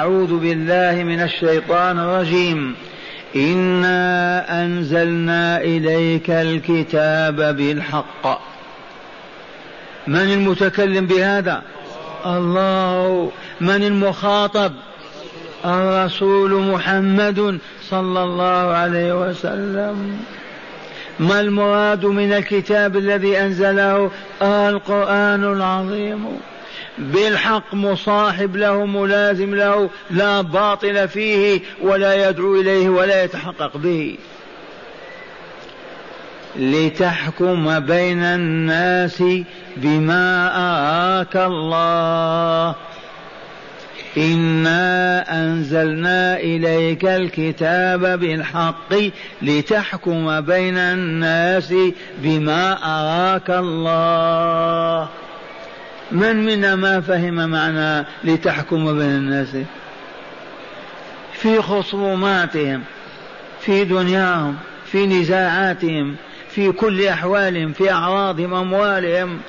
أعوذ بالله من الشيطان الرجيم. إنا أنزلنا إليك الكتاب بالحق. من المتكلم بهذا؟ الله. من المخاطب؟ الرسول محمد صلى الله عليه وسلم. ما المراد من الكتاب الذي أنزله؟ القرآن العظيم. بالحق مصاحب له ملازم له لا باطل فيه ولا يدعو إليه ولا يتحقق به. لتحكم بين الناس بما اراك الله. إنا أنزلنا إليك الكتاب بالحق لتحكم بين الناس بما اراك الله. من منا ما فهم معنى لتحكم بين الناس؟ في خصوماتهم في دنياهم في نزاعاتهم في كل أحوالهم في أعراضهم أموالهم.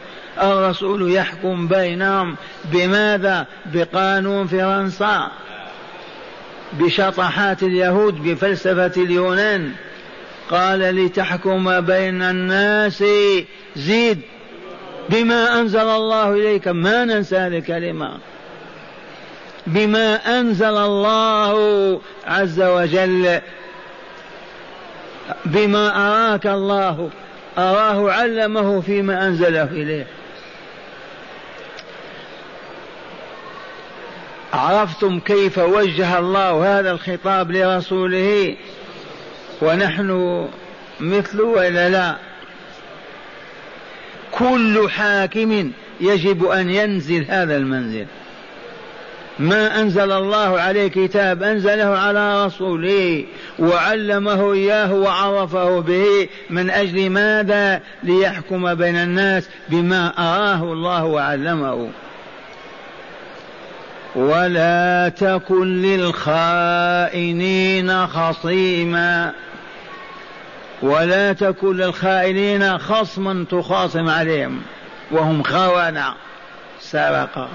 الرسول يحكم بينهم بماذا؟ بقانون فرنسا بشطحات اليهود بفلسفة اليونان. قال لتحكم بين الناس زيد. بما أنزل الله إليك ما ننسى هذه الكلمة. بما أنزل الله عز وجل. بما أراك الله أراه علمه فيما أنزله إليه. عرفتم كيف وجه الله هذا الخطاب لرسوله؟ ونحن مثله ولا لا؟ كل حاكم يجب أن ينزل هذا المنزل. ما أنزل الله عليه كتاب أنزله على رسوله وعلمه إياه وعرفه به من أجل ماذا؟ ليحكم بين الناس بما أراه الله وعلمه. ولا تكن للخائنين خصيما. ولا تكن للخائنين خصما تخاصم عليهم وهم خونة سرقة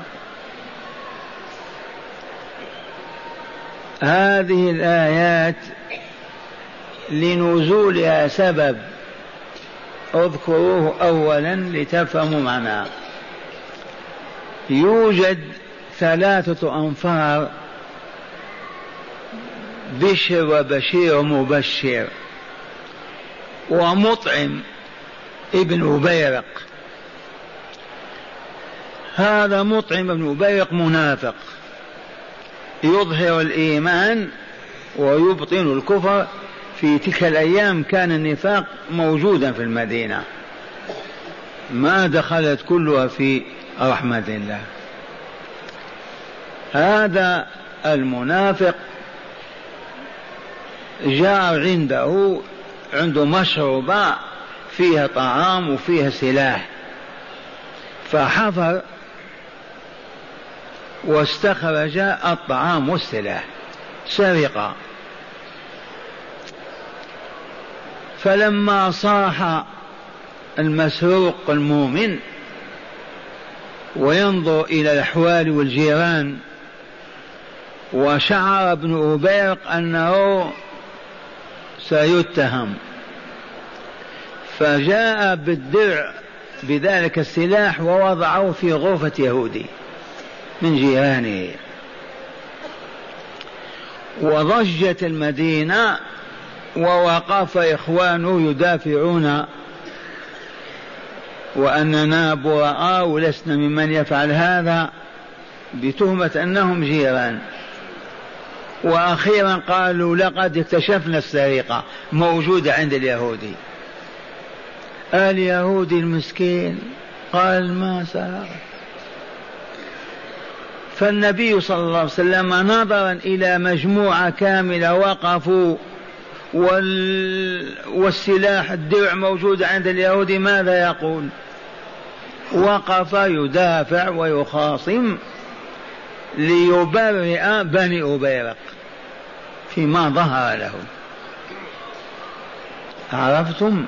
هذه الآيات لنزولها سبب. اذكروه أولا لتفهموا معناه يوجد ثلاثة أنفار بشر وبشير ومبشر ومطعم ابن بيرق هذا مطعم ابن بيرق منافق. يظهر الإيمان ويبطن الكفر في تلك الأيام كان النفاق موجودا في المدينة. ما دخلت كلها في رحمة الله. هذا المنافق جاء عنده عنده مشروبة فيها طعام وفيها سلاح. فحفر واستخرج الطعام والسلاح. سرق فلما صاح المسروق المؤمن وينظر إلى الأحوال والجيران وشعر ابن أبيرق أنه سيتهم. فجاء بالدرع بذلك السلاح ووضعه في غرفة يهودي من جيرانه. وضجت المدينة ووقف إخوانه يدافعون وأننا براء ولسنا ممن يفعل هذا بتهمة أنهم جيران. وأخيرا قالوا لقد اكتشفنا السرقة موجودة عند اليهودي اليهودي المسكين قال ما سرق فالنبي صلى الله عليه وسلم نظرا إلى مجموعة كاملة وقفوا. وال... والسلاح الدرع موجود عند اليهود ماذا يقول؟ وقف يدافع ويخاصم ليبرئ بني أبيرق. فيما ظهر له عرفتم؟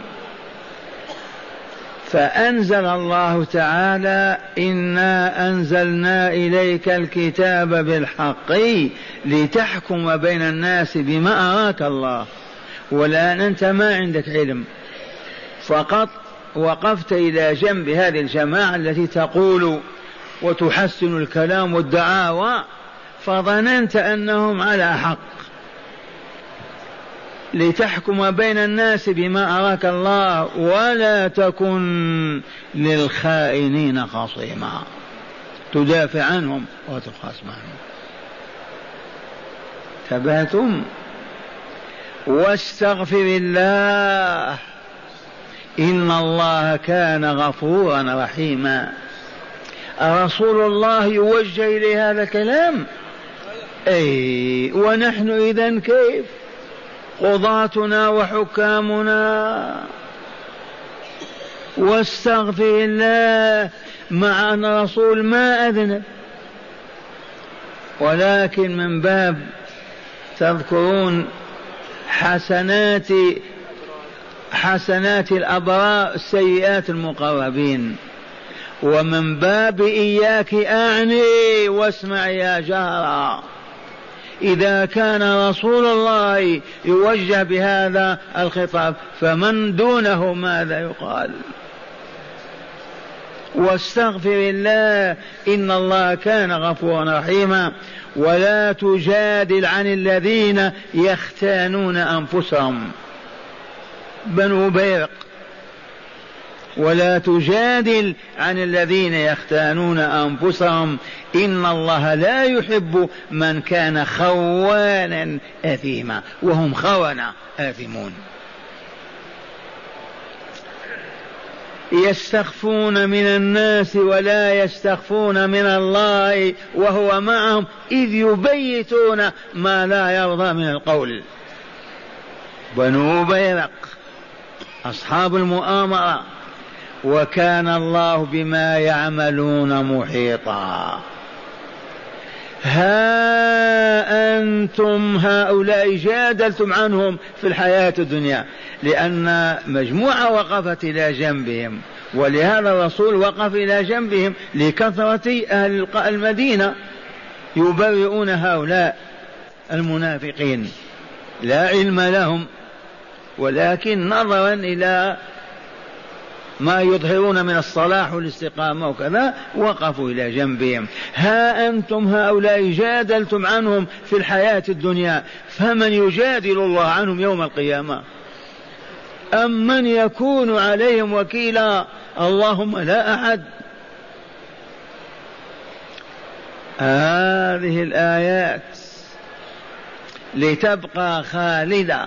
فأنزل الله تعالى إنا أنزلنا إليك الكتاب بالحق لتحكم بين الناس بما أراك الله. والآن أنت ما عندك علم. فقط وقفت إلى جنب هذه الجماعة التي تقول وتحسن الكلام والدعاوى فظننت أنهم على حق. لتحكم بين الناس بما أراك الله ولا تكن للخائنين خصيما. تدافع عنهم وتخاصم عنهم. ثبتم واستغفر الله. إن الله كان غفورا رحيما. رسول الله يوجه إليه هذا الكلام؟ أي ونحن إذا كيف؟ قضاتنا وحكامنا. واستغفر الله مع أن الرسول ما أذنب ولكن من باب تذكرون حسنات حسنات الأبرار سيئات المقربين. ومن باب إياك أعني واسمع يا جارا إذا كان رسول الله يوجه بهذا الخطاب فمن دونه ماذا يقال؟ واستغفر الله إن الله كان غفورا رحيما. ولا تجادل عن الذين يختانون أنفسهم. بنو بيرق ولا تجادل عن الذين يختانون أنفسهم. إن الله لا يحب من كان خوانا أثيما وهم خونه آثمون. يستخفون من الناس ولا يستخفون من الله وهو معهم إذ يبيتون ما لا يرضى من القول. بنو بيرق أصحاب المؤامرة وكان الله بما يعملون محيطا. ها أنتم هؤلاء جادلتم عنهم في الحياة الدنيا لأن مجموعة وقفت إلى جنبهم ولهذا الرسول وقف إلى جنبهم لكثرة أهل المدينة يبرئون هؤلاء المنافقين. لا علم لهم ولكن نظرا إلى ما يظهرون من الصلاح والاستقامة وكذا وقفوا إلى جنبهم. ها أنتم هؤلاء جادلتم عنهم في الحياة الدنيا فمن يجادل الله عنهم يوم القيامة؟ أم من يكون عليهم وكيلا؟ اللهم لا أحد. هذه الآيات لتبقى خالدة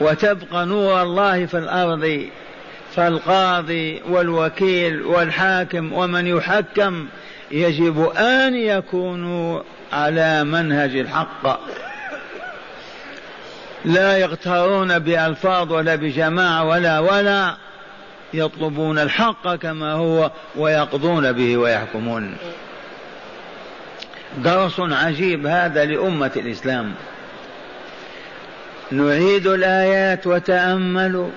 وتبقى نور الله في الأرض. فالقاضي والوكيل والحاكم ومن يحكم يجب أن يكونوا على منهج الحق. لا يغترون بألفاظ ولا بجماعه ولا ولا يطلبون الحق كما هو ويقضون به ويحكمون. درس عجيب هذا لأمة الإسلام. نعيد الآيات وتأملوا.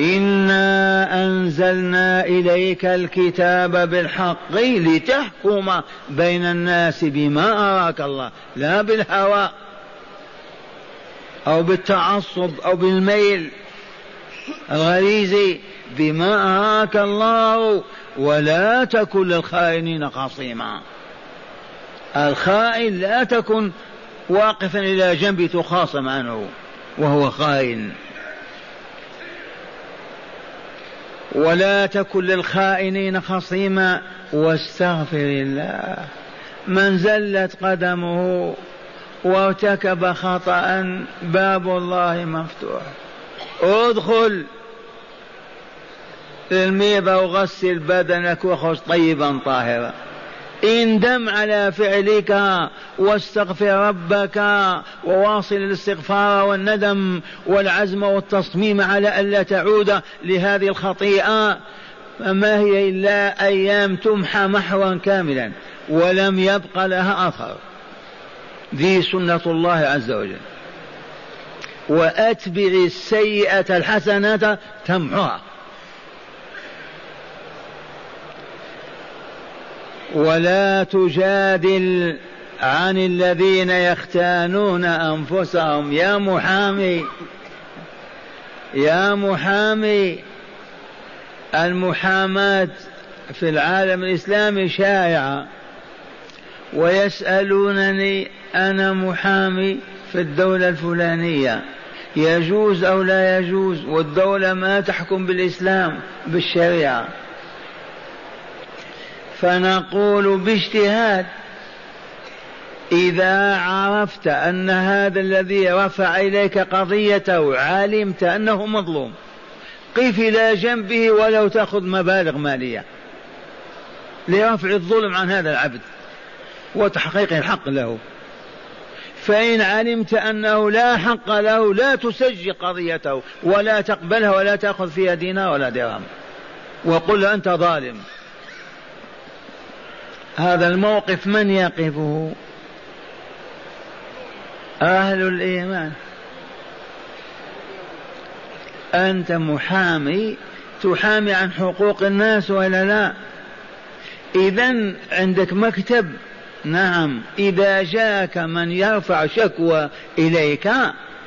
انا انزلنا اليك الكتاب بالحق لتحكم بين الناس بما اراك الله لا بالهوى أو بالتعصب أو بالميل الغريزي بما اراك الله ولا تكن للخائنين خصيما. الخائن لا تكن واقفا إلى جنب تخاصم عنه وهو خائن. ولا تكن للخائنين خصيما واستغفر الله. من زلت قدمه وارتكب خطأ باب الله مفتوح. ادخل. الميضة وغسل بدنك وخذ طيبا طاهرا. اندم على فعلك واستغفر ربك وواصل الاستغفار والندم والعزم والتصميم على ألا تعود لهذه الخطيئة فما هي إلا أيام تمحى محوا كاملا ولم يبق لها أثر. ذي سنة الله عز وجل. وأتبع السيئة الحسنة تمحها ولا تجادل عن الذين يختانون أنفسهم. يا محامي يا محامي المحاماة في العالم الإسلامي شائعة ويسألونني أنا محامي في الدولة الفلانية. يجوز أو لا يجوز؟ والدولة ما تحكم بالإسلام بالشريعة. فنقول باجتهاد إذا عرفت أن هذا الذي رفع إليك قضيته علمت أنه مظلوم. قف إلى جنبه ولو تأخذ مبالغ مالية لرفع الظلم عن هذا العبد وتحقيق الحق له. فإن علمت أنه لا حق له لا تسجل قضيته ولا تقبلها ولا تأخذ فيها دينار ولا درهم. وقل أنت ظالم. هذا الموقف من يقفه؟ أهل الإيمان. أنت محامي تحامي عن حقوق الناس ولا لا؟ إذا عندك مكتب. نعم. إذا جاءك من يرفع شكوى إليك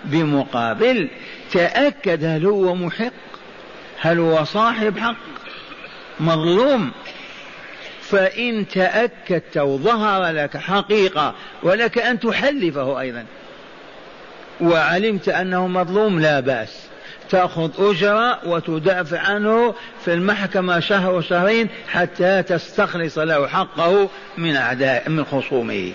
بمقابل تأكد هل هو محق هل هو صاحب حق مظلوم. فإن تأكدت وظهر لك حقيقة ولك أن تحلفه أيضا. وعلمت أنه مظلوم لا بأس. تأخذ أجرة وتدافع عنه في المحكمة شهر وشهرين حتى تستخلص له حقه من أعداء من خصومه.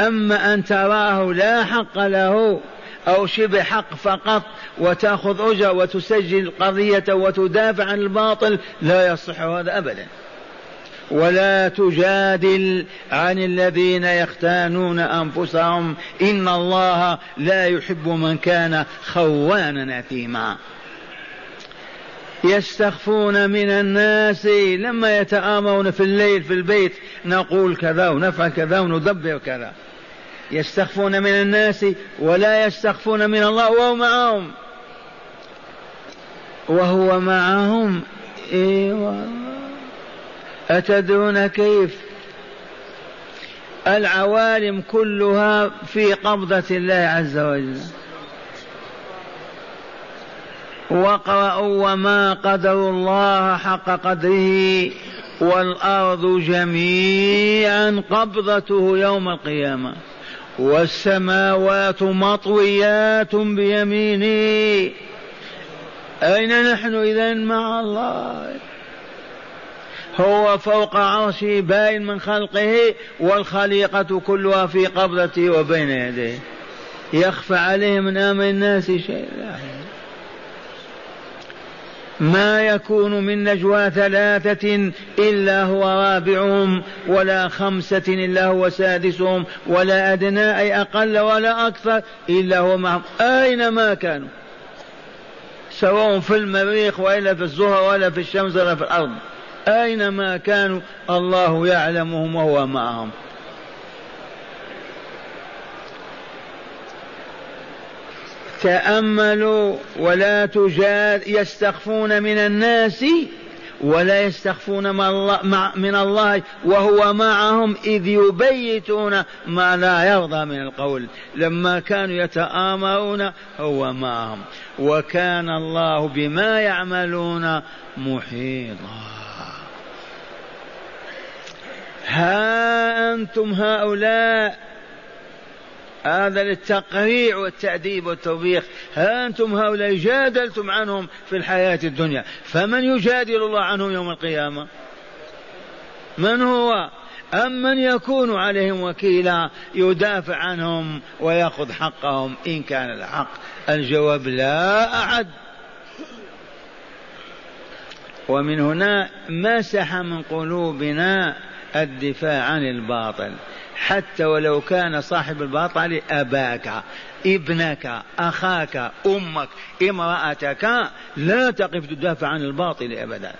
أما أن تراه لا حق له أو شبه حق فقط وتأخذ أجرة وتسجل قضية وتدافع عن الباطل لا يصح هذا أبدا. ولا تجادل عن الذين يختانون أنفسهم. إن الله لا يحب من كان خوانا أثيما. يستخفون من الناس لما يتآمرون في الليل في البيت. نقول كذا ونفعل كذا وندبر كذا. يستخفون من الناس ولا يستخفون من الله وهو معهم. وهو معهم إيوه. أتدرون كيف؟ العوالم كلها في قبضة الله عز وجل. واقرأوا وما قدروا الله حق قدره والأرض جميعا قبضته يوم القيامة. والسماوات مطويات بيمينه أين نحن إذا مع الله؟ هو فوق عرشه باين من خلقه والخليقة كلها في قبضته وبين يديه. يخفى عليه من أمر الناس شيء لا ما يكون من نجوى ثلاثة إلا هو رابعهم ولا خمسة إلا هو سادسهم ولا أدنى أي أقل ولا أكثر إلا هو معهم. أينما كانوا؟ سواء في المريخ وإلا في الزهر ولا في الشمس ولا في الأرض. أينما كانوا الله يعلمهم وهو معهم. تأملوا ولا تجاد يستخفون من الناس ولا يستخفون من الله وهو معهم إذ يبيتون ما لا يرضى من القول. لما كانوا يتآمرون هو معهم. وكان الله بما يعملون محيطا. ها أنتم هؤلاء؟ هذا للتقريع والتأديب والتوبيخ. ها أنتم هؤلاء جادلتم عنهم في الحياة الدنيا. فمن يجادل الله عنهم يوم القيامة؟ من هو؟ أم من يكون عليهم وكيلا يدافع عنهم ويأخذ حقهم؟ إن كان الحق. الجواب لا أحد. ومن هنا مسح من قلوبنا الدفاع عن الباطل. حتى ولو كان صاحب الباطل أباك ابنك أخاك أمك امرأتك لا تقف تدافع عن الباطل أبدا.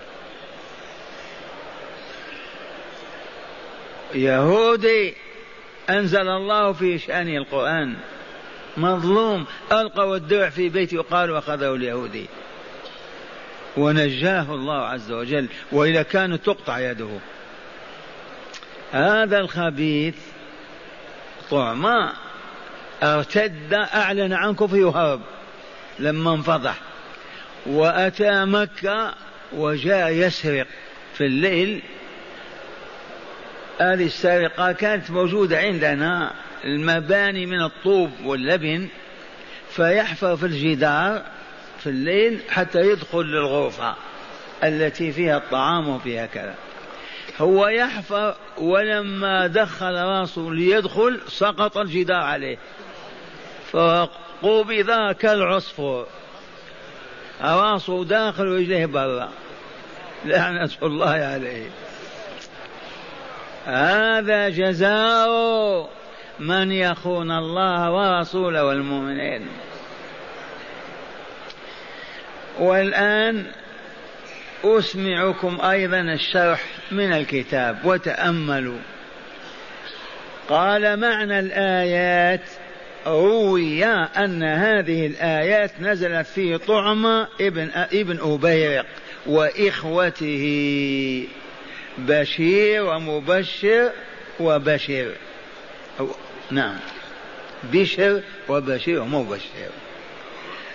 يهودي أنزل الله في شأنه القرآن. مظلوم ألقوا الدرع في بيته وقالوا أخذه اليهودي ونجاه الله عز وجل وإذا كانت تقطع يده. هذا الخبيث طعماء ارتد أعلن عن كفره وهرب لما انفضح. وأتى مكة وجاء يسرق في الليل. هذه السرقة كانت موجودة عندنا المباني من الطوب واللبن فيحفر في الجدار في الليل حتى يدخل للغرفة التي فيها الطعام وفيها كذا. هو يحفر ولما دخل راسه ليدخل سقط الجدار عليه. فقبض كالعصفور راسه داخل ورجليه برا. لعنة الله عليه. هذا جزاء من يخون الله ورسوله والمؤمنين. والآن أسمعكم أيضا الشرح. من الكتاب وتأملوا. قال معنى الآيات روي أن هذه الآيات نزلت في طعم ابن ابن أبيرق وإخوته بشير ومبشر وبشر نعم. بشر وبشير ومبشر.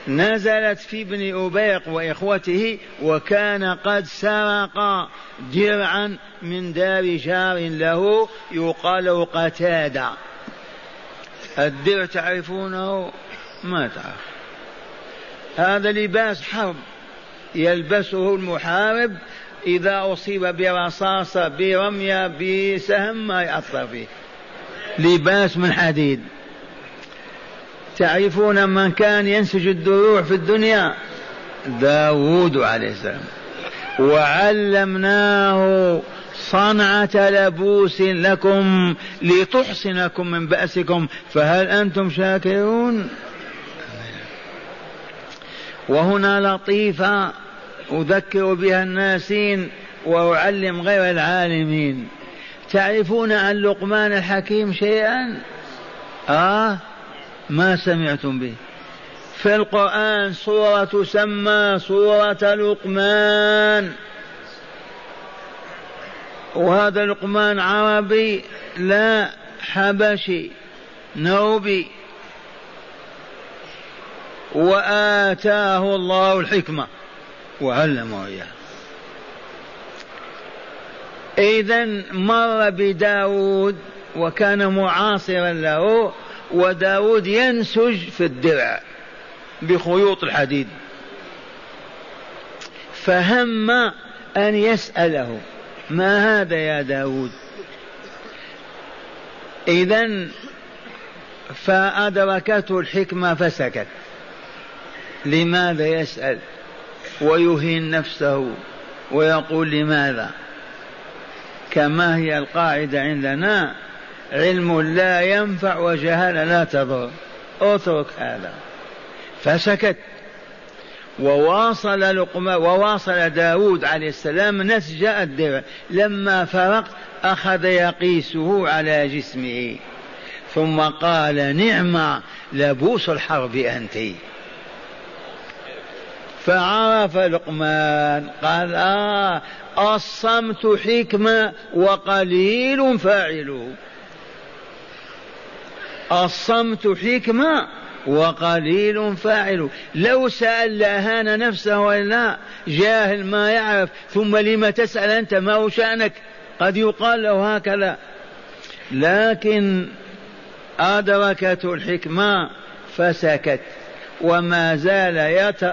نزلت في ابن أبيق وإخوته وكان قد سرق درعا من دار جار له يقال قتادة. الدرع تعرفونه؟ ما تعرف. هذا لباس حرب. يلبسه المحارب إذا أصيب برصاصة برمية بسهم ما يأثر فيه. لباس من حديد. تعرفون من كان ينسج الدروع في الدنيا؟ داود عليه السلام. وعلمناه صنعة لبوس لكم لتحصنكم من بأسكم فهل أنتم شاكرون؟ وهنا لطيفة أذكر بها الناسين وأعلم غير العالمين. تعرفون عن لقمان الحكيم شيئا؟ آه؟ ما سمعتم به. في القرآن سورة تسمى سورة لقمان. وهذا لقمان عربي لا حبشي نوبي. وآتاه الله الحكمة. وعلمه إياها إذا مر بداود وكان معاصرا له. وداود ينسج في الدرع بخيوط الحديد. فهم أن يسأله ما هذا يا داود؟ إذا فأدركته الحكمة فسكت. لماذا يسأل؟ ويهين نفسه ويقول لماذا؟ كما هي القاعدة عندنا علم لا ينفع وجهالة لا تضر. اترك هذا. فسكت. وواصل لقمة وواصل داود عليه السلام نسج الدرع. لما فرق أخذ يقيسه على جسمه. ثم قال نعم لبوس الحرب أنت. فعرف لقمان. قال آه الصمت حكمة وقليل فاعله. الصمت حكمة وقليل فاعل. لو سأل لأهان نفسه ولا جاهل ما يعرف ثم لم تسأل أنت ما هو شأنك؟ قد يقال له هكذا. لكن أدركته الحكمة فسكت وما زال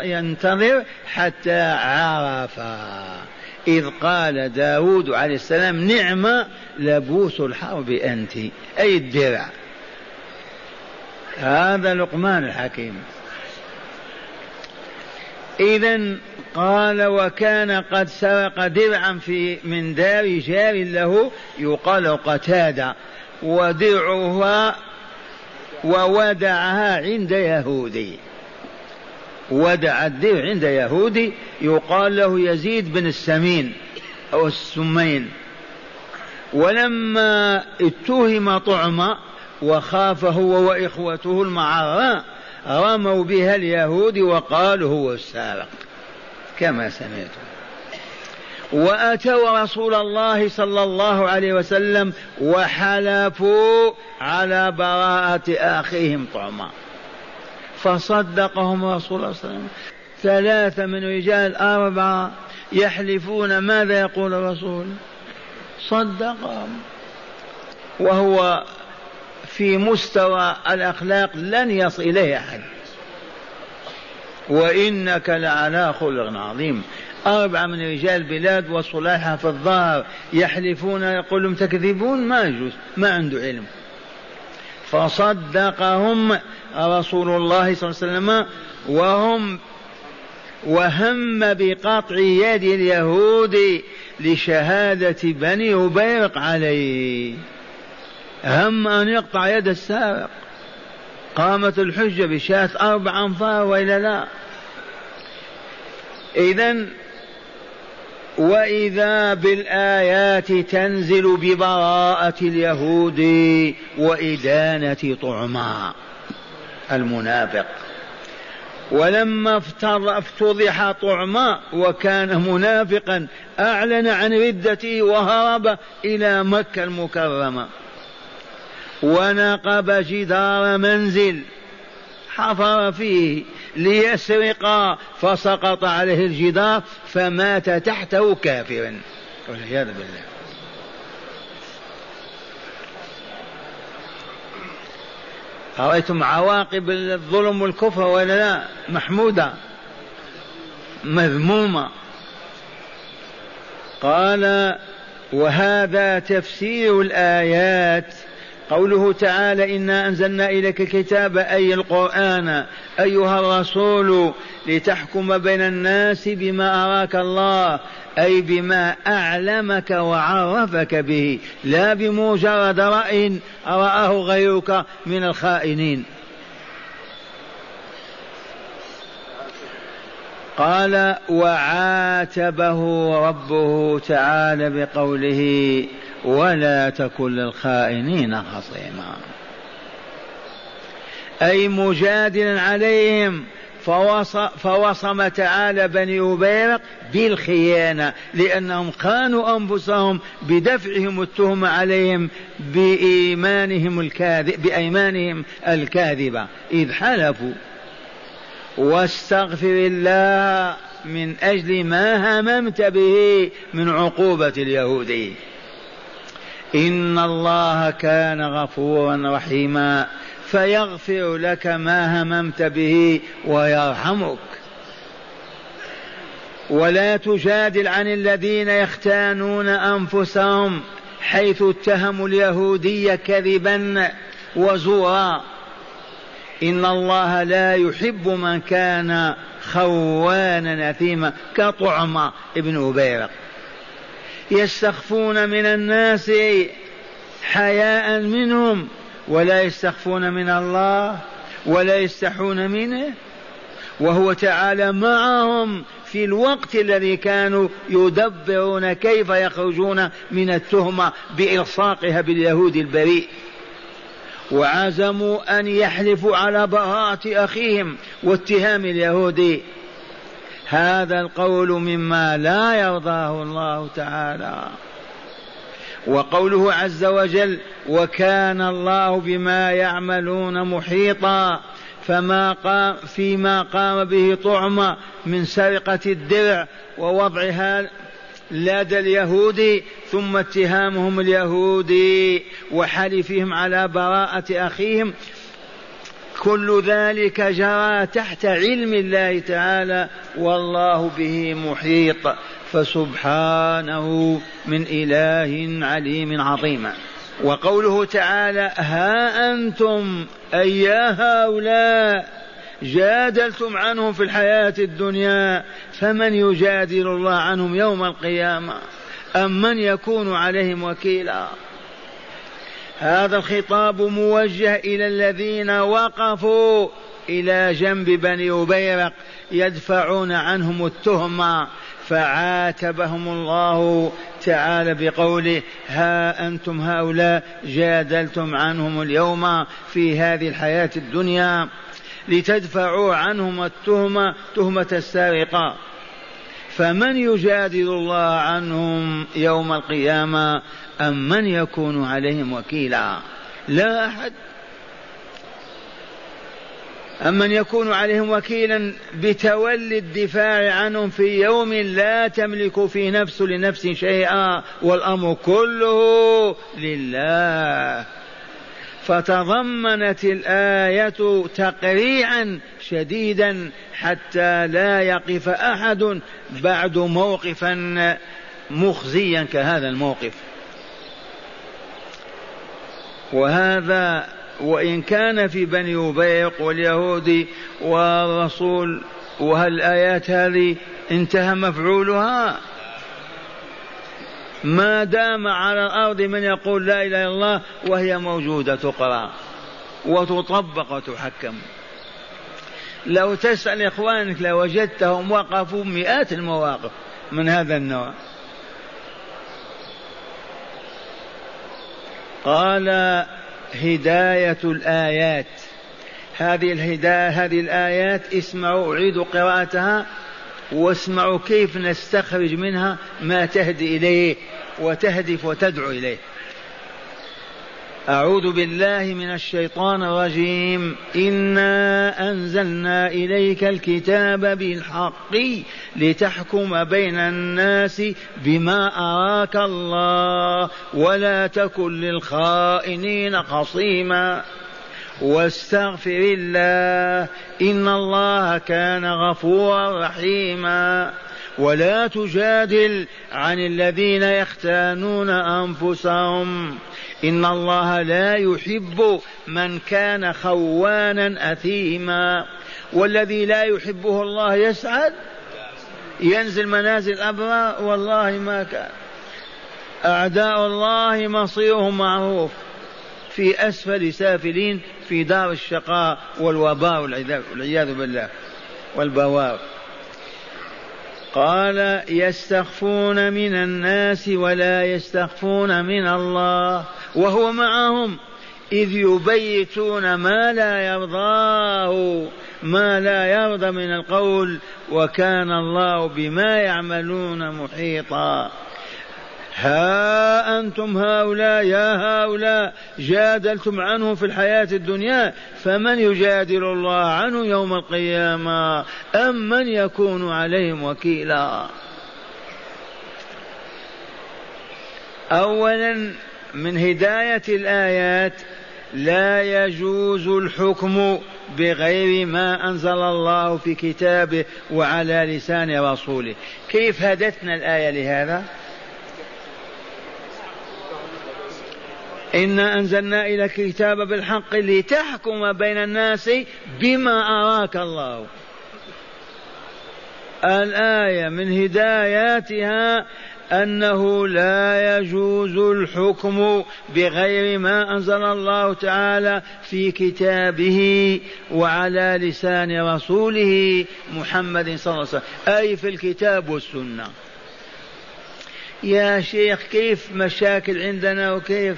ينتظر حتى عرف. إذ قال داود عليه السلام نعم لبوس الحرب أنت. أي الدرع. هذا لقمان الحكيم. إذا قال وكان قد سرق درعا في من دار جار له يقال قتادة ودرعها وودعها عند يهودي. ودع الدرع عند يهودي يقال له يزيد بن السمين أو السمين. ولما اتهم طعمة وخاف هو وإخوته المعرة رموا بها اليهود وقالوا هو السارق كما سمعتم. وأتوا رسول الله صلى الله عليه وسلم وحلفوا على براءة أخيهم طعما. فصدقهم رسول الله صلى الله عليه وسلم. ثلاثة من رجال أربعة يحلفون ماذا يقول الرسول؟ صدقهم. وهو في مستوى الأخلاق لن يصل إليه أحد. وإنك لعلى خلق عظيم. أربعة من رجال البلاد وصلاحها في الظاهر يحلفون يقول لهم تكذبون؟ ما يجوز. ما عنده علم. فصدقهم رسول الله صلى الله عليه وسلم وهم وهم بقطع يد اليهود لشهادة بني أبيرق عليه. هم أن يقطع يد السارق قامت الحجة بشاة أربع أنفار وإلا لا؟ إذا وإذا بالآيات تنزل ببراءة اليهود وإدانة طعما المنافق. ولما افتضح طعما وكان منافقا أعلن عن ردته وهرب إلى مكة المكرمة. ونقب جدار منزل حفر فيه ليسرق فسقط عليه الجدار فمات تحته كافرا والعياذ بالله. أرأيتم عواقب الظلم والكفر ولا لا؟ محمودة. مذمومة. قال وهذا تفسير الآيات. قوله تعالى إنا أنزلنا إليك الكتاب أي القرآن أيها الرسول لتحكم بين الناس بما أراك الله أي بما أعلمك وعرفك به لا بمجرد رأي راه غيرك من الخائنين. قال وعاتبه ربه تعالى بقوله ولا تكن للخائنين خصيما. أي مجادلا عليهم فوصم تعالى بني أبيرق بالخيانة لأنهم خانوا أنفسهم بدفعهم التهمة عليهم بإيمانهم الكاذب بأيمانهم الكاذبة. إذ حلفوا واستغفر الله من أجل ما هممت به من عقوبة اليهود. إن الله كان غفورا رحيما فيغفر لك ما هممت به ويرحمك. ولا تجادل عن الذين يختانون أنفسهم حيث اتهموا اليهودية كذبا وزورا. إن الله لا يحب من كان خوانا اثيما كطعم ابن أبيرق يستخفون من الناس حياء منهم ولا يستخفون من الله ولا يستحون منه. وهو تعالى معهم في الوقت الذي كانوا يدبرون كيف يخرجون من التهمة بإلصاقها باليهود البريء. وعزموا أن يحلفوا على براءه أخيهم واتهام اليهود. هذا القول مما لا يرضاه الله تعالى. وقوله عز وجل وكان الله بما يعملون محيطا فما قام فيما قام به طعم من سرقة الدرع ووضعها لدى اليهود ثم اتهامهم اليهودي وحلفهم على براءة أخيهم كل ذلك جرى تحت علم الله تعالى والله به محيط. فسبحانه من إله عليم عظيم. وقوله تعالى ها أنتم أي هؤلاء جادلتم عنهم في الحياة الدنيا فمن يجادل الله عنهم يوم القيامة؟ أم من يكون عليهم وكيلا؟ هذا الخطاب موجه إلى الذين وقفوا إلى جنب بني أبيرق يدفعون عنهم التهمة فعاتبهم الله تعالى بقوله ها أنتم هؤلاء جادلتم عنهم اليوم في هذه الحياة الدنيا لتدفعوا عنهم التهمة تهمة السارقة. فمن يجادل الله عنهم يوم القيامة أم من يكون عليهم وكيلا؟ لا أحد. أم من يكون عليهم وكيلا بتولي الدفاع عنهم في يوم لا تملك في نفس لنفس شيئا والأمر كله لله. فتضمنت الآية تقريعا شديدا حتى لا يقف أحد بعد موقفا مخزيا كهذا الموقف. وهذا وإن كان في بني أبيق واليهود والرسول وهل الآيات هذه انتهى مفعولها؟ ما دام على الأرض من يقول لا إله إلا الله وهي موجودة تقرأ وتطبق وتحكم لو تسأل إخوانك لوجدتهم وقفوا مئات المواقف من هذا النوع. قال هداية الآيات. هذه الهداية هذه الآيات اسمعوا أعيد قراءتها. واسمعوا كيف نستخرج منها ما تهدي إليه وتهدف وتدعو إليه. أعوذ بالله من الشيطان الرجيم. إنا أنزلنا إليك الكتاب بالحق لتحكم بين الناس بما أراك الله ولا تكن للخائنين خصيما. واستغفر الله إن الله كان غفورا رحيما. ولا تجادل عن الذين يختانون أنفسهم. إن الله لا يحب من كان خوانا أثيما. والذي لا يحبه الله يسعد؟ ينزل منازل الابرار والله ما كان. أعداء الله مصيرهم معروف. في أسفل سافلين في دار الشقاء والوباء والعياذ بالله والبوار قال يستخفون من الناس ولا يستخفون من الله وهو معهم. إذ يبيتون ما لا يرضاه ما لا يرضى من القول وكان الله بما يعملون محيطا. ها أنتم هؤلاء يا هؤلاء جادلتم عنه في الحياة الدنيا فمن يجادل الله عنه يوم القيامة؟ أم من يكون عليهم وكيلا؟ أولا من هداية الآيات لا يجوز الحكم بغير ما أنزل الله في كتابه وعلى لسان رسوله. كيف هدتنا الآية لهذا؟ إنا أنزلنا إلى الكتاب بالحق لتحكم بين الناس بما أراك الله. الآية من هداياتها أنه لا يجوز الحكم بغير ما أنزل الله تعالى في كتابه وعلى لسان رسوله محمد صلى الله عليه وسلم. أي في الكتاب والسنة. يا شيخ كيف مشاكل عندنا وكيف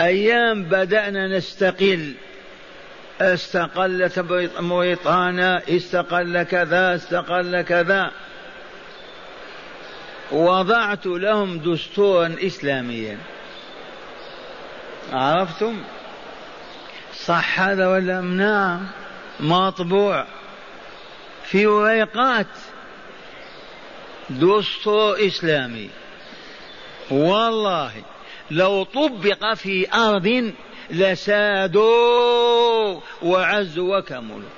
أيام بدأنا نستقل. استقلت بريطانيا استقل كذا استقل كذا. وضعت لهم دستورا إسلاميا. عرفتم؟ صح هذا ولا نعم. مطبوع. في ورقات. دستور إسلامي. والله. لو طبق في أرض لسادوا وعزوا وكملوا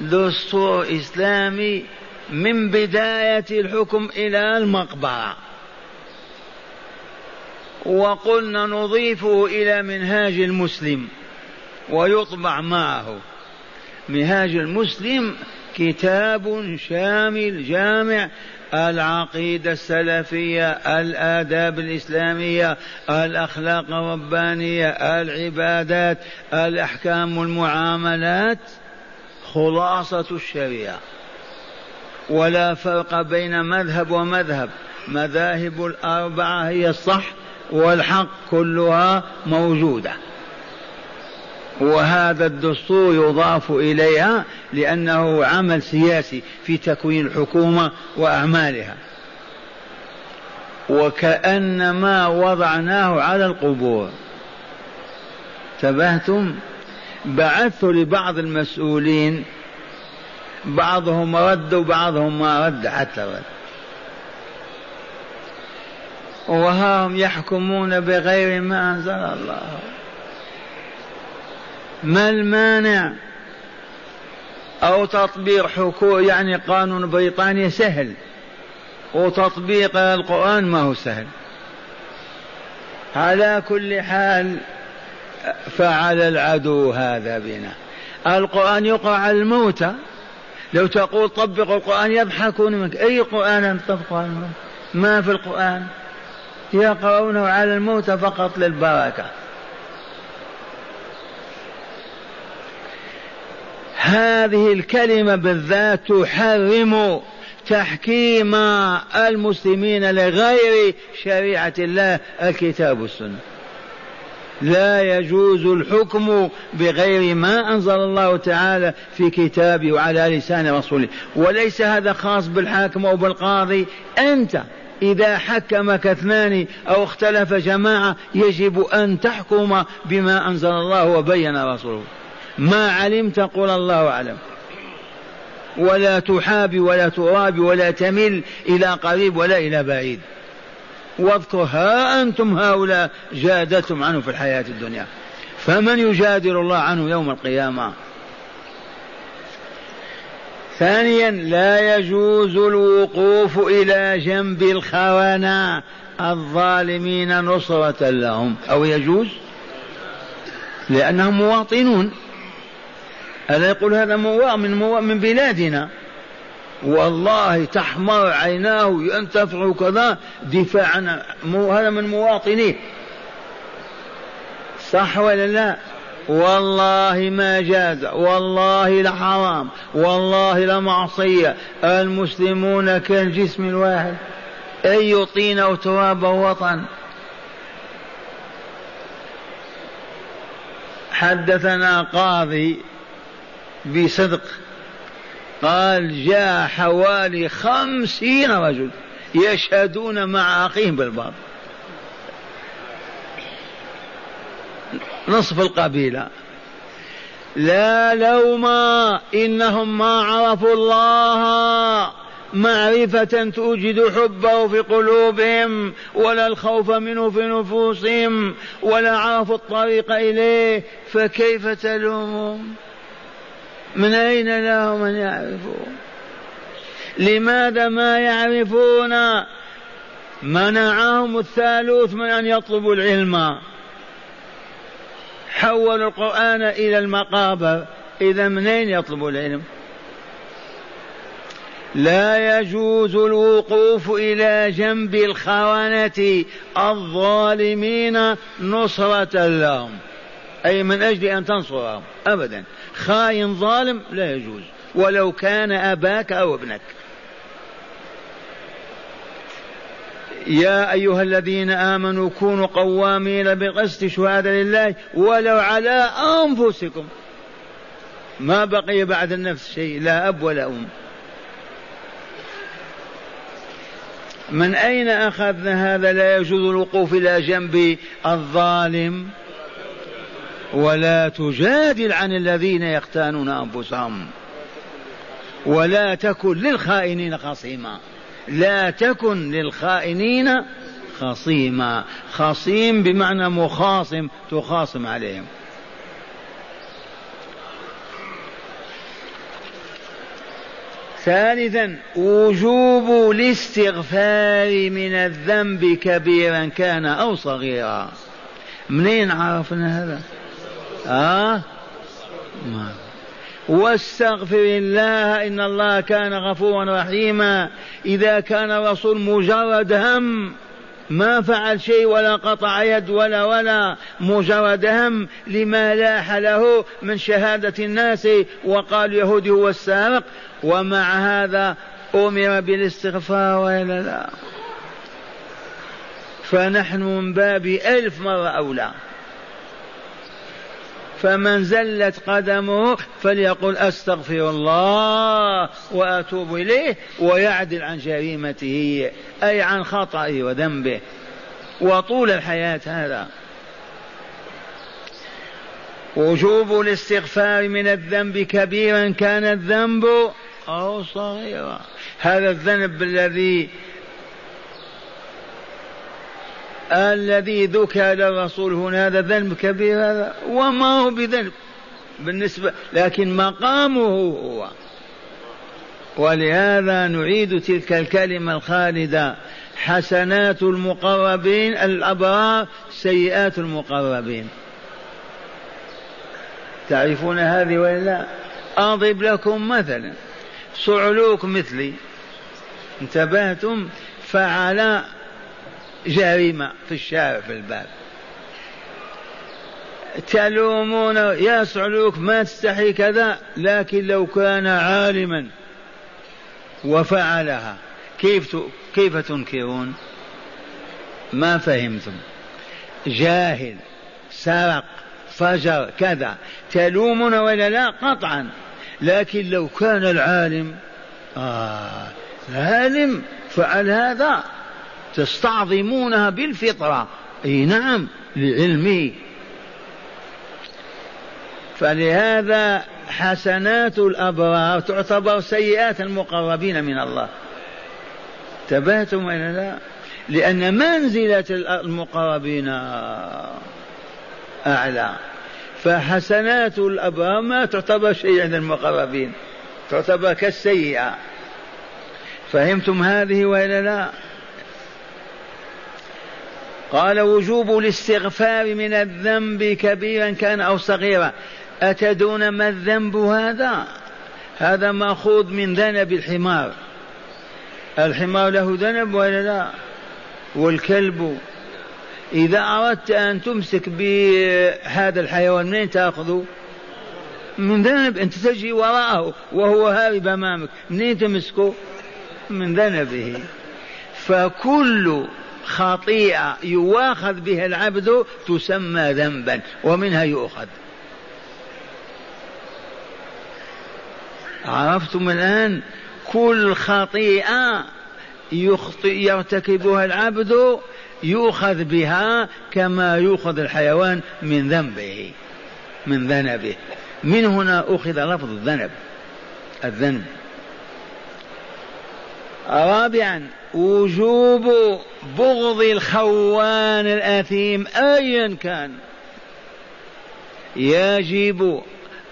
دستور إسلامي من بداية الحكم إلى المقبرة. وقلنا نضيفه إلى منهاج المسلم ويطبع معه. منهاج المسلم كتاب شامل جامع العقيدة السلفية الآداب الإسلامية الأخلاق الربانية العبادات الأحكام والمعاملات خلاصة الشريعة. ولا فرق بين مذهب ومذهب. مذاهب الأربعة هي الصح والحق كلها موجودة. وهذا الدستور يضاف إليها لأنه عمل سياسي في تكوين الحكومة وأعمالها. وكأنما وضعناه على القبور. انتبهتم؟ بعثت لبعض المسؤولين بعضهم رد وبعضهم ما رد حتى رد. وها هم يحكمون بغير ما أنزل الله. ما المانع أو تطبيق حكو يعني قانون بريطانيا سهل؟ وتطبيق القرآن ما هو سهل. على كل حال فعل العدو هذا بنا. القرآن يقرأ على الموتى لو تقول طبقوا القرآن يضحكون منك. أي قرآن تطبقه ما في القرآن. يقرؤونه على الموتى فقط للبركة. هذه الكلمة بالذات تحرم تحكيم المسلمين لغير شريعة الله الكتاب والسنة. لا يجوز الحكم بغير ما أنزل الله تعالى في كتابه وعلى لسان رسوله. وليس هذا خاص بالحاكم أو بالقاضي. أنت إذا حكمك اثنان أو اختلف جماعة يجب أن تحكم بما أنزل الله وبين رسوله. ما علمت قل الله أعلم. ولا تحابي ولا ترابي ولا تمل إلى قريب ولا إلى بعيد. واذكر ها أنتم هؤلاء جادلتم عنه في الحياة الدنيا. فمن يجادل الله عنه يوم القيامة؟ ثانيا لا يجوز الوقوف إلى جنب الخونة الظالمين نصرة لهم. أو يجوز؟ لأنهم مواطنون. ألا يقول هذا مواء من مواء من بلادنا. والله تحمر عيناه ينتفع كذا دفاعا هذا من مواطنيه صح ولا لا؟ والله ما جاز والله لحرام والله لمعصية المسلمون كالجسم الواحد. أي طين أو تراب وطن. حدثنا قاضي بصدق. قال جاء حوالي خمسين رجل يشهدون مع أخيهم بالباطل نصف القبيلة. لا لوم إنهم ما عرفوا الله. معرفة توجد حبه في قلوبهم ولا الخوف منه في نفوسهم ولا عرفوا الطريق إليه فكيف تلومهم؟ من أين لهم أن يعرفوا لماذا ما يعرفون؟ منعهم الثالوث من أن يطلبوا العلم. حولوا القرآن إلى المقابر. إذا منين يطلبوا العلم؟ لا يجوز الوقوف إلى جنب الخونة الظالمين نصرة لهم. أي من أجل أن تنصرهم. أبدا. خاين ظالم لا يجوز. ولو كان أباك أو ابنك. يا أيها الذين آمنوا كونوا قوامين بقسط شهادة لله ولو على أنفسكم. ما بقي بعد النفس شيء لا أب ولا أم. من أين أخذنا هذا؟ لا يجوز الوقوف إلى جنب الظالم. ولا تجادل عن الذين يختانون أنفسهم. ولا تكن للخائنين خصيما. لا تكن للخائنين خصيما. خصيم بمعنى مخاصم تخاصم عليهم. ثالثا وجوب الاستغفار من الذنب كبيرا كان أو صغيرا. منين عرفنا هذا؟ آه؟ ما. واستغفر الله إن الله كان غفورا رحيما. إذا كان الرسول مجرد هم ما فعل شيء ولا قطع يد ولا ولا مجرد هم لما لاح له من شهادة الناس. وقال يهودي هو السارق. ومع هذا أمر بالاستغفار وإلا لا فنحن من باب ألف مرة أولى. فمن زلت قدمه فليقل أستغفر الله وأتوب إليه ويعدل عن جريمته أي عن خطئه وذنبه. وطول الحياة هذا. وجوب الاستغفار من الذنب كبيرا كان الذنب أو صغيرا. هذا الذنب الذي الذي ذكر للرسول هنا هذا ذنب كبير هذا وما هو بذنب بالنسبة لكن مقامه هو. ولهذا نعيد تلك الكلمة الخالدة حسنات المقربين الأبرار سيئات المقربين. تعرفون هذه ولا أضرب لكم مثلا صعلوك مثلي انتبهتم؟ فعل جريمة في الشارع في الباب. تلومون يا صعلوك ما تستحي كذا لكن لو كان عالما وفعلها كيف كيف تنكرون؟ ما فهمتم. جاهل سرق فجر كذا. تلومون ولا لا؟ قطعا. لكن لو كان العالم آه العالم فعل هذا. تستعظمونها بالفطرة. أي نعم لعلمه فلهذا حسنات الأبرار تعتبر سيئات المقربين من الله. تبهتم ولا لا؟ لأن منزلة المقربين أعلى. فحسنات الأبرار ما تعتبر شيء عند المقربين تعتبر كالسيئة. فهمتم هذه وإلا لا؟ قال وجوب الاستغفار من الذنب كبيرا كان أو صغيرا. أتدون ما الذنب هذا؟ هذا مأخوذ من ذنب الحمار. الحمار له ذنب ولا لا؟ والكلب. إذا أردت أن تمسك بهذا الحيوان منين تأخذه؟ من ذنب. أنت تجري وراءه وهو هارب أمامك. منين تمسكه؟ من ذنبه. فكل خطيئة يواخذ بها العبد تسمى ذنبا ومنها يؤخذ. عرفتم الآن؟ كل خطيئة يخطئ يرتكبها العبد يؤخذ بها كما يؤخذ الحيوان من ذنبه من ذنبه. من هنا أخذ لفظ الذنب؟ الذنب. رابعا وجوب بغض الخوان الأثيم أيا كان. يجب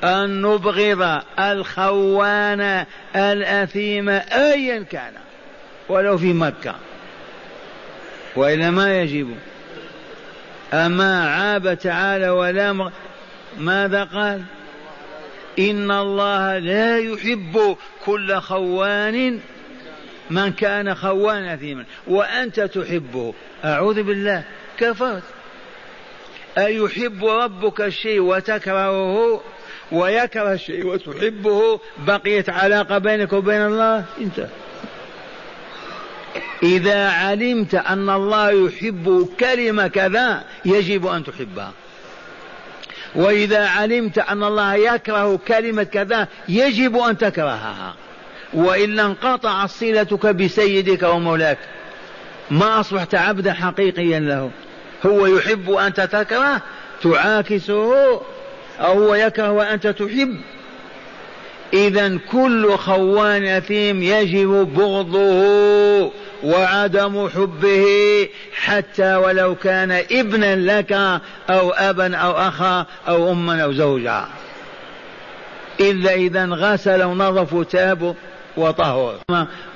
أن نبغض الخوان الأثيم أيا كان ولو في مكة. وإلا ما يجب. أما عاب تعالى ولا ماذا قال؟ إن الله لا يحب كل خوان من كان خوانا أثيما وأنت تحبه. أعوذ بالله. كفرت. أيحب ربك الشيء وتكرهه؟ ويكره الشيء وتحبه؟ بقيت علاقة بينك وبين الله؟ انت. إذا علمت أن الله يحب كلمة كذا يجب أن تحبها. وإذا علمت أن الله يكره كلمة كذا يجب أن تكرهها. وإلا انقطع صلتك بسيدك ومولاك. ما أصبحت عبدا حقيقيا له. هو يحب وأنت تكره تعاكسه أو هو يكره وأنت تحب. إذا كل خوان أثيم يجب بغضه وعدم حبه حتى ولو كان ابنا لك أو أبا أو أخا أو أما أو زوجا. إلا إذا غسل ونظف وتاب وطهر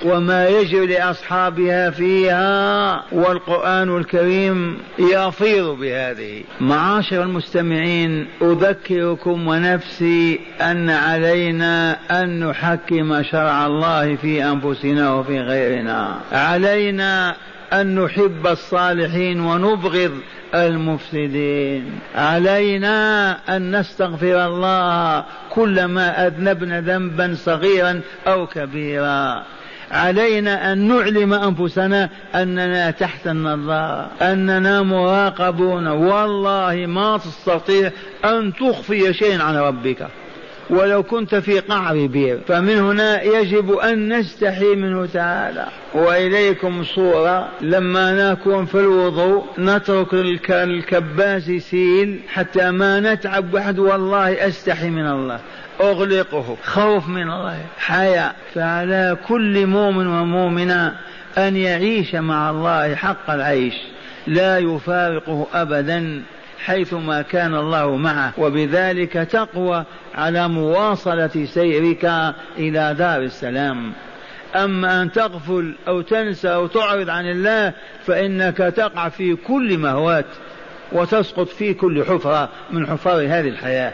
وما يجري لأصحابها فيها والقرآن الكريم يفيض بهذه. معاشر المستمعين أذكركم ونفسي أن علينا أن نحكم شرع الله في أنفسنا وفي غيرنا. علينا أن نحب الصالحين ونبغض المفسدين. علينا أن نستغفر الله كلما أذنبنا ذنبا صغيرا أو كبيرا. علينا أن نعلم أنفسنا أننا تحت النظارة أننا مراقبون. والله ما تستطيع أن تخفي شيئا عن ربك. ولو كنت في قعر بير فمن هنا يجب أن نستحي منه تعالى. وإليكم صورة لما نكون في الوضوء نترك الكباس يسيل حتى ما نتعب واحد والله أستحي من الله. أغلقه خوف من الله حياء. فعلى كل مؤمن ومؤمنة أن يعيش مع الله حق العيش. لا يفارقه أبدا. حيثما كان الله معه وبذلك تقوى على مواصلة سيرك إلى دار السلام. أما أن تغفل أو تنسى أو تعرض عن الله فإنك تقع في كل مهوات وتسقط في كل حفرة من حفر هذه الحياة.